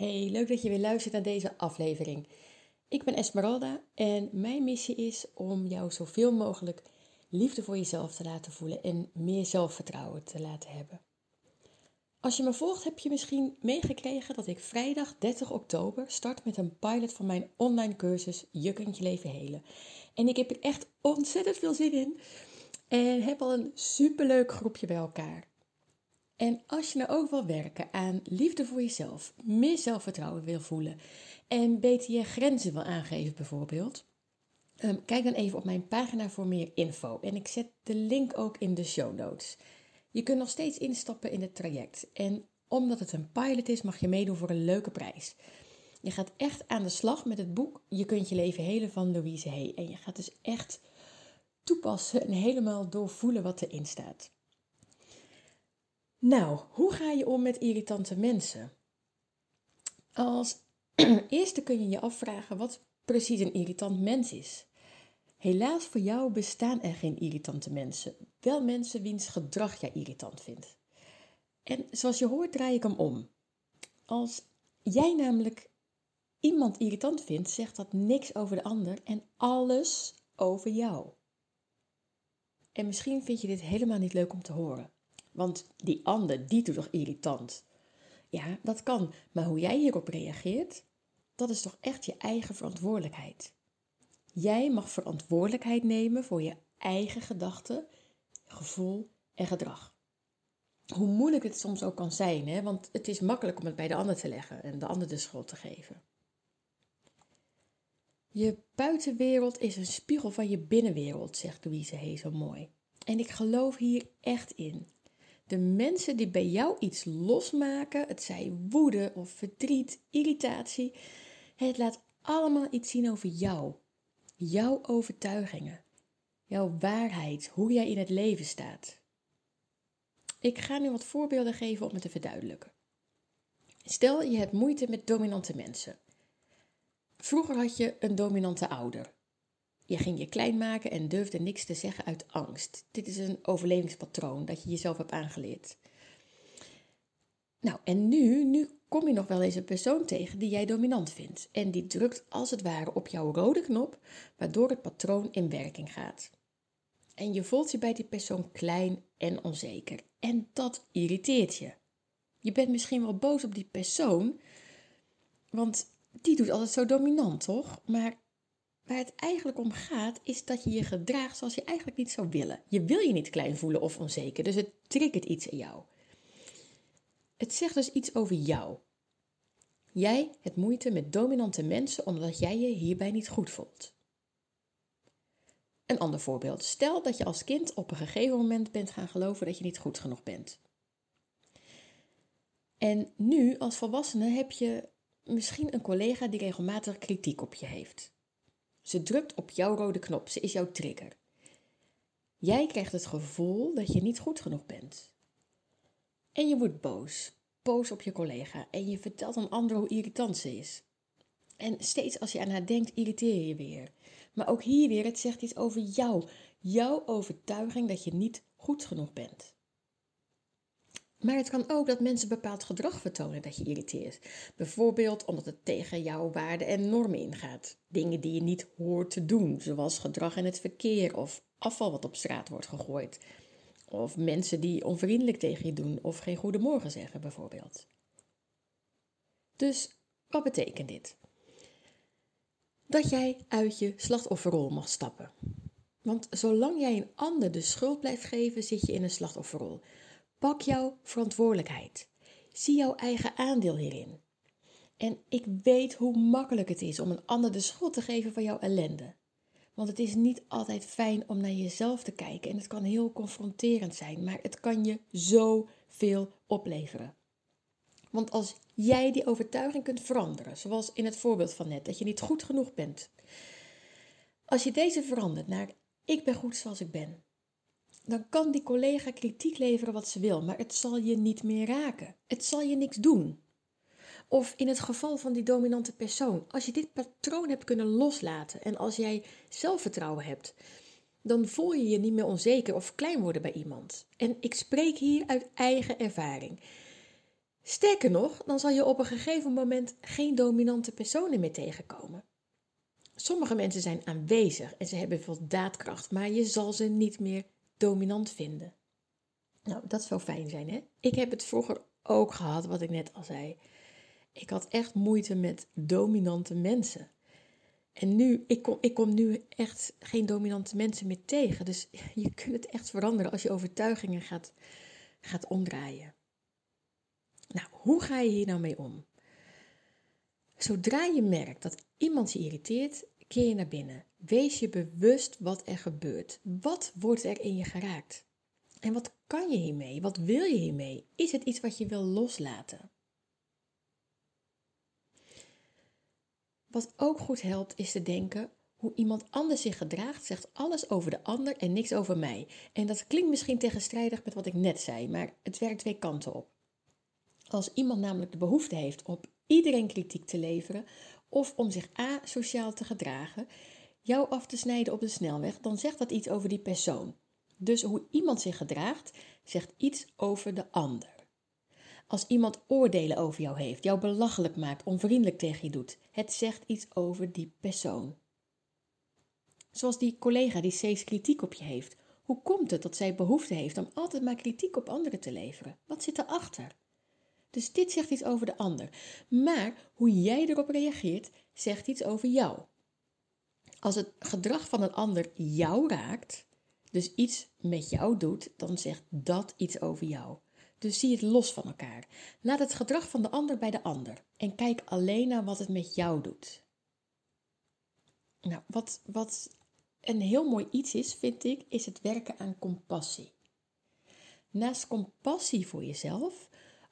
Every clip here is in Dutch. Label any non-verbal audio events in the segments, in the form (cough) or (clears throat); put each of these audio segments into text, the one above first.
Hey, leuk dat je weer luistert naar deze aflevering. Ik ben Esmeralda en mijn missie is om jou zoveel mogelijk liefde voor jezelf te laten voelen en meer zelfvertrouwen te laten hebben. Als je me volgt, heb je misschien meegekregen dat ik vrijdag 30 oktober start met een pilot van mijn online cursus Je kunt je leven helen. En ik heb er echt ontzettend veel zin in en heb al een superleuk groepje bij elkaar. En als je nou ook wil werken aan liefde voor jezelf, meer zelfvertrouwen wil voelen en beter je grenzen wil aangeven bijvoorbeeld, ehm, kijk dan even op mijn pagina voor meer info. En ik zet de link ook in de show notes. Je kunt nog steeds instappen in het traject. En omdat het een pilot is, mag je meedoen voor een leuke prijs. Je gaat echt aan de slag met het boek Je kunt je leven helen van Louise Hay. En je gaat dus echt toepassen en helemaal doorvoelen wat erin staat. Nou, hoe ga je om met irritante mensen? Als (clears throat) eerste kun je je afvragen wat precies een irritant mens is. Helaas voor jou bestaan er geen irritante mensen, wel mensen wiens gedrag jij irritant vindt. En zoals je hoort draai ik hem om. Als jij namelijk iemand irritant vindt, zegt dat niks over de ander en alles over jou. En misschien vind je dit helemaal niet leuk om te horen. Want die ander, die doet toch irritant? Ja, dat kan. Maar hoe jij hierop reageert, dat is toch echt je eigen verantwoordelijkheid. Jij mag verantwoordelijkheid nemen voor je eigen gedachten, gevoel en gedrag. Hoe moeilijk het soms ook kan zijn, hè? want het is makkelijk om het bij de ander te leggen en de ander de schuld te geven. Je buitenwereld is een spiegel van je binnenwereld, zegt Louise Hay zo mooi. En ik geloof hier echt in. De mensen die bij jou iets losmaken, het zij woede of verdriet, irritatie, het laat allemaal iets zien over jou. Jouw overtuigingen, jouw waarheid, hoe jij in het leven staat. Ik ga nu wat voorbeelden geven om het te verduidelijken. Stel je hebt moeite met dominante mensen. Vroeger had je een dominante ouder. Je ging je klein maken en durfde niks te zeggen uit angst. Dit is een overlevingspatroon dat je jezelf hebt aangeleerd. Nou, en nu, nu kom je nog wel eens een persoon tegen die jij dominant vindt. En die drukt als het ware op jouw rode knop, waardoor het patroon in werking gaat. En je voelt je bij die persoon klein en onzeker. En dat irriteert je. Je bent misschien wel boos op die persoon, want die doet altijd zo dominant, toch? Maar Waar het eigenlijk om gaat, is dat je je gedraagt zoals je eigenlijk niet zou willen. Je wil je niet klein voelen of onzeker, dus het triggert iets in jou. Het zegt dus iets over jou. Jij hebt moeite met dominante mensen omdat jij je hierbij niet goed voelt. Een ander voorbeeld. Stel dat je als kind op een gegeven moment bent gaan geloven dat je niet goed genoeg bent. En nu, als volwassene, heb je misschien een collega die regelmatig kritiek op je heeft. Ze drukt op jouw rode knop, ze is jouw trigger. Jij krijgt het gevoel dat je niet goed genoeg bent. En je wordt boos, boos op je collega en je vertelt aan anderen hoe irritant ze is. En steeds als je aan haar denkt, irriteer je weer. Maar ook hier weer, het zegt iets over jou, jouw overtuiging dat je niet goed genoeg bent. Maar het kan ook dat mensen bepaald gedrag vertonen dat je irriteert. Bijvoorbeeld omdat het tegen jouw waarden en normen ingaat. Dingen die je niet hoort te doen, zoals gedrag in het verkeer of afval wat op straat wordt gegooid. Of mensen die onvriendelijk tegen je doen of geen goedemorgen zeggen, bijvoorbeeld. Dus wat betekent dit? Dat jij uit je slachtofferrol mag stappen. Want zolang jij een ander de schuld blijft geven, zit je in een slachtofferrol. Pak jouw verantwoordelijkheid. Zie jouw eigen aandeel hierin. En ik weet hoe makkelijk het is om een ander de schuld te geven van jouw ellende. Want het is niet altijd fijn om naar jezelf te kijken en het kan heel confronterend zijn, maar het kan je zoveel opleveren. Want als jij die overtuiging kunt veranderen, zoals in het voorbeeld van net, dat je niet goed genoeg bent. Als je deze verandert naar ik ben goed zoals ik ben, dan kan die collega kritiek leveren wat ze wil, maar het zal je niet meer raken. Het zal je niks doen. Of in het geval van die dominante persoon, als je dit patroon hebt kunnen loslaten en als jij zelfvertrouwen hebt, dan voel je je niet meer onzeker of klein worden bij iemand. En ik spreek hier uit eigen ervaring. Sterker nog, dan zal je op een gegeven moment geen dominante personen meer tegenkomen. Sommige mensen zijn aanwezig en ze hebben veel daadkracht, maar je zal ze niet meer dominant vinden. Nou, dat zou fijn zijn, hè? Ik heb het vroeger ook gehad, wat ik net al zei. Ik had echt moeite met dominante mensen. En nu, ik kom, ik kom nu echt geen dominante mensen meer tegen. Dus (laughs) je kunt het echt veranderen als je overtuigingen gaat, gaat omdraaien. Nou, hoe ga je hier nou mee om? Zodra je merkt dat iemand je irriteert, keer naar binnen. Wees je bewust wat er gebeurt. Wat wordt er in je geraakt? En wat kan je hiermee? Wat wil je hiermee? Is het iets wat je wil loslaten? Wat ook goed helpt is te denken hoe iemand anders zich gedraagt, zegt alles over de ander en niks over mij. En dat klinkt misschien tegenstrijdig met wat ik net zei, maar het werkt twee kanten op. Als iemand namelijk de behoefte heeft om op iedereen kritiek te leveren of om zich asociaal te gedragen, jou af te snijden op de snelweg, dan zegt dat iets over die persoon. Dus hoe iemand zich gedraagt, zegt iets over de ander. Als iemand oordelen over jou heeft, jou belachelijk maakt, onvriendelijk tegen je doet, het zegt iets over die persoon. Zoals die collega die steeds kritiek op je heeft. Hoe komt het dat zij behoefte heeft om altijd maar kritiek op anderen te leveren? Wat zit erachter? Dus dit zegt iets over de ander. Maar hoe jij erop reageert, zegt iets over jou. Als het gedrag van een ander jou raakt, dus iets met jou doet, dan zegt dat iets over jou. Dus zie het los van elkaar. Laat het gedrag van de ander bij de ander en kijk alleen naar wat het met jou doet. Nou, wat, wat een heel mooi iets is, vind ik, is het werken aan compassie. Naast compassie voor jezelf,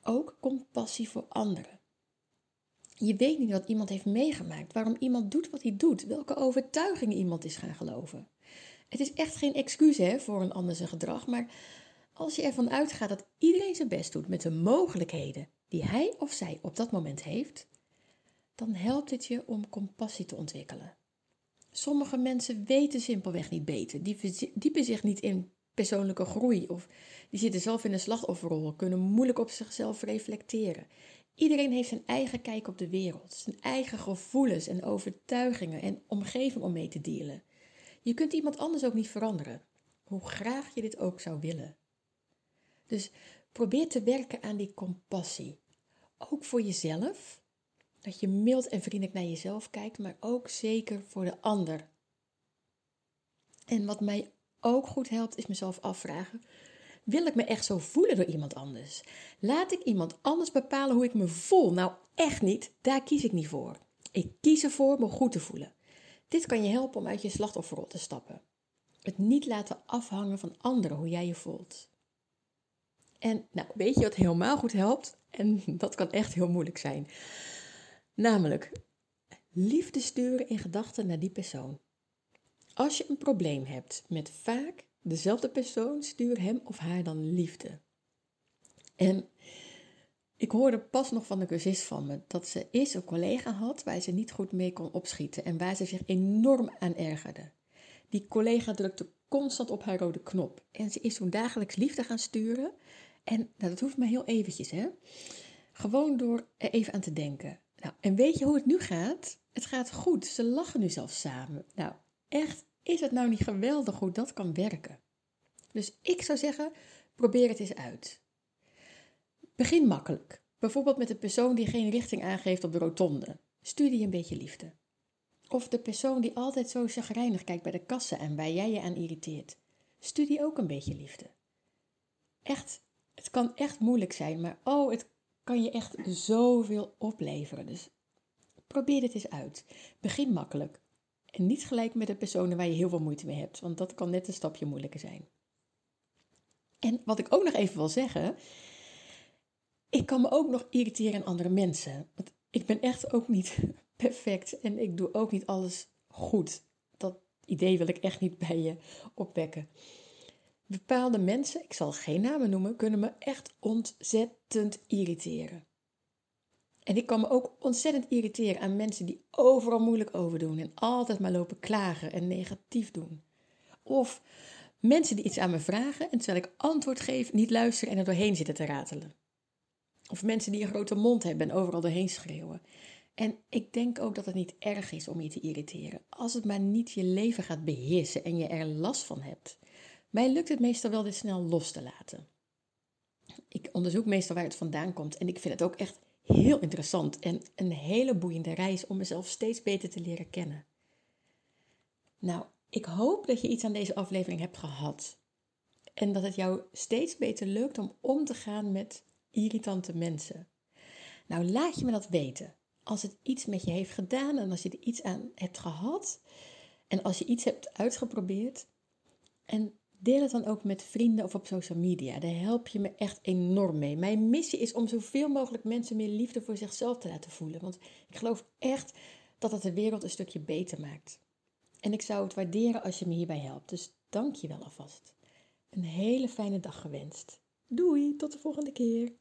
ook compassie voor anderen. Je weet niet wat iemand heeft meegemaakt, waarom iemand doet wat hij doet, welke overtuigingen iemand is gaan geloven. Het is echt geen excuus hè, voor een ander zijn gedrag, maar als je ervan uitgaat dat iedereen zijn best doet met de mogelijkheden die hij of zij op dat moment heeft, dan helpt het je om compassie te ontwikkelen. Sommige mensen weten simpelweg niet beter, die diepen zich niet in persoonlijke groei of die zitten zelf in een slachtofferrol, kunnen moeilijk op zichzelf reflecteren. Iedereen heeft zijn eigen kijk op de wereld, zijn eigen gevoelens en overtuigingen en omgeving om mee te delen. Je kunt iemand anders ook niet veranderen, hoe graag je dit ook zou willen. Dus probeer te werken aan die compassie. Ook voor jezelf. Dat je mild en vriendelijk naar jezelf kijkt, maar ook zeker voor de ander. En wat mij ook goed helpt, is mezelf afvragen: wil ik me echt zo voelen door iemand anders? Laat ik iemand anders bepalen hoe ik me voel? Nou, echt niet. Daar kies ik niet voor. Ik kies ervoor me goed te voelen. Dit kan je helpen om uit je slachtofferrol te stappen. Het niet laten afhangen van anderen hoe jij je voelt. En nou, weet je wat helemaal goed helpt? En (laughs) dat kan echt heel moeilijk zijn. Namelijk, liefde sturen in gedachten naar die persoon. Als je een probleem hebt met vaak dezelfde persoon, stuur hem of haar dan liefde. En ik hoorde pas nog van een cursist van me dat ze eerst een collega had waar ze niet goed mee kon opschieten en waar ze zich enorm aan ergerde. Die collega drukte constant op haar rode knop en ze is toen dagelijks liefde gaan sturen en nou, dat hoeft maar heel eventjes, hè. Gewoon door er even aan te denken. Nou, en weet je hoe het nu gaat? Het gaat goed. Ze lachen nu zelfs samen. Nou, echt, is het nou niet geweldig hoe dat kan werken? Dus ik zou zeggen, probeer het eens uit. Begin makkelijk. Bijvoorbeeld met de persoon die geen richting aangeeft op de rotonde. Stuur die een beetje liefde. Of de persoon die altijd zo chagrijnig kijkt bij de kassen en waar jij je aan irriteert. Stuur die ook een beetje liefde. Echt, het kan echt moeilijk zijn, maar oh, het kan je echt zoveel opleveren. Dus probeer dit eens uit. Begin makkelijk. En niet gelijk met de personen waar je heel veel moeite mee hebt, want dat kan net een stapje moeilijker zijn. En wat ik ook nog even wil zeggen, ik kan me ook nog irriteren aan andere mensen. Want ik ben echt ook niet (laughs) perfect en ik doe ook niet alles goed. Dat idee wil ik echt niet bij je opwekken. Bepaalde mensen, ik zal geen namen noemen, kunnen me echt ontzettend irriteren. En ik kan me ook ontzettend irriteren aan mensen die overal moeilijk over doen en altijd maar lopen klagen en negatief doen. Of mensen die iets aan me vragen en terwijl ik antwoord geef, niet luisteren en er doorheen zitten te ratelen. Of mensen die een grote mond hebben en overal doorheen schreeuwen. En ik denk ook dat het niet erg is om je te irriteren. Als het maar niet je leven gaat beheersen en je er last van hebt. Mij lukt het meestal wel dit snel los te laten. Ik onderzoek meestal waar het vandaan komt en ik vind het ook echt heel interessant en een hele boeiende reis om mezelf steeds beter te leren kennen. Nou, ik hoop dat je iets aan deze aflevering hebt gehad en dat het jou steeds beter lukt om om te gaan met irritante mensen. Nou, laat je me dat weten. Als het iets met je heeft gedaan en als je er iets aan hebt gehad en als je iets hebt uitgeprobeerd. En deel het dan ook met vrienden of op social media. Daar help je me echt enorm mee. Mijn missie is om zoveel mogelijk mensen meer liefde voor zichzelf te laten voelen. Want ik geloof echt dat het de wereld een stukje beter maakt. En ik zou het waarderen als je me hierbij helpt. Dus dank je wel alvast. Een hele fijne dag gewenst. Doei, tot de volgende keer.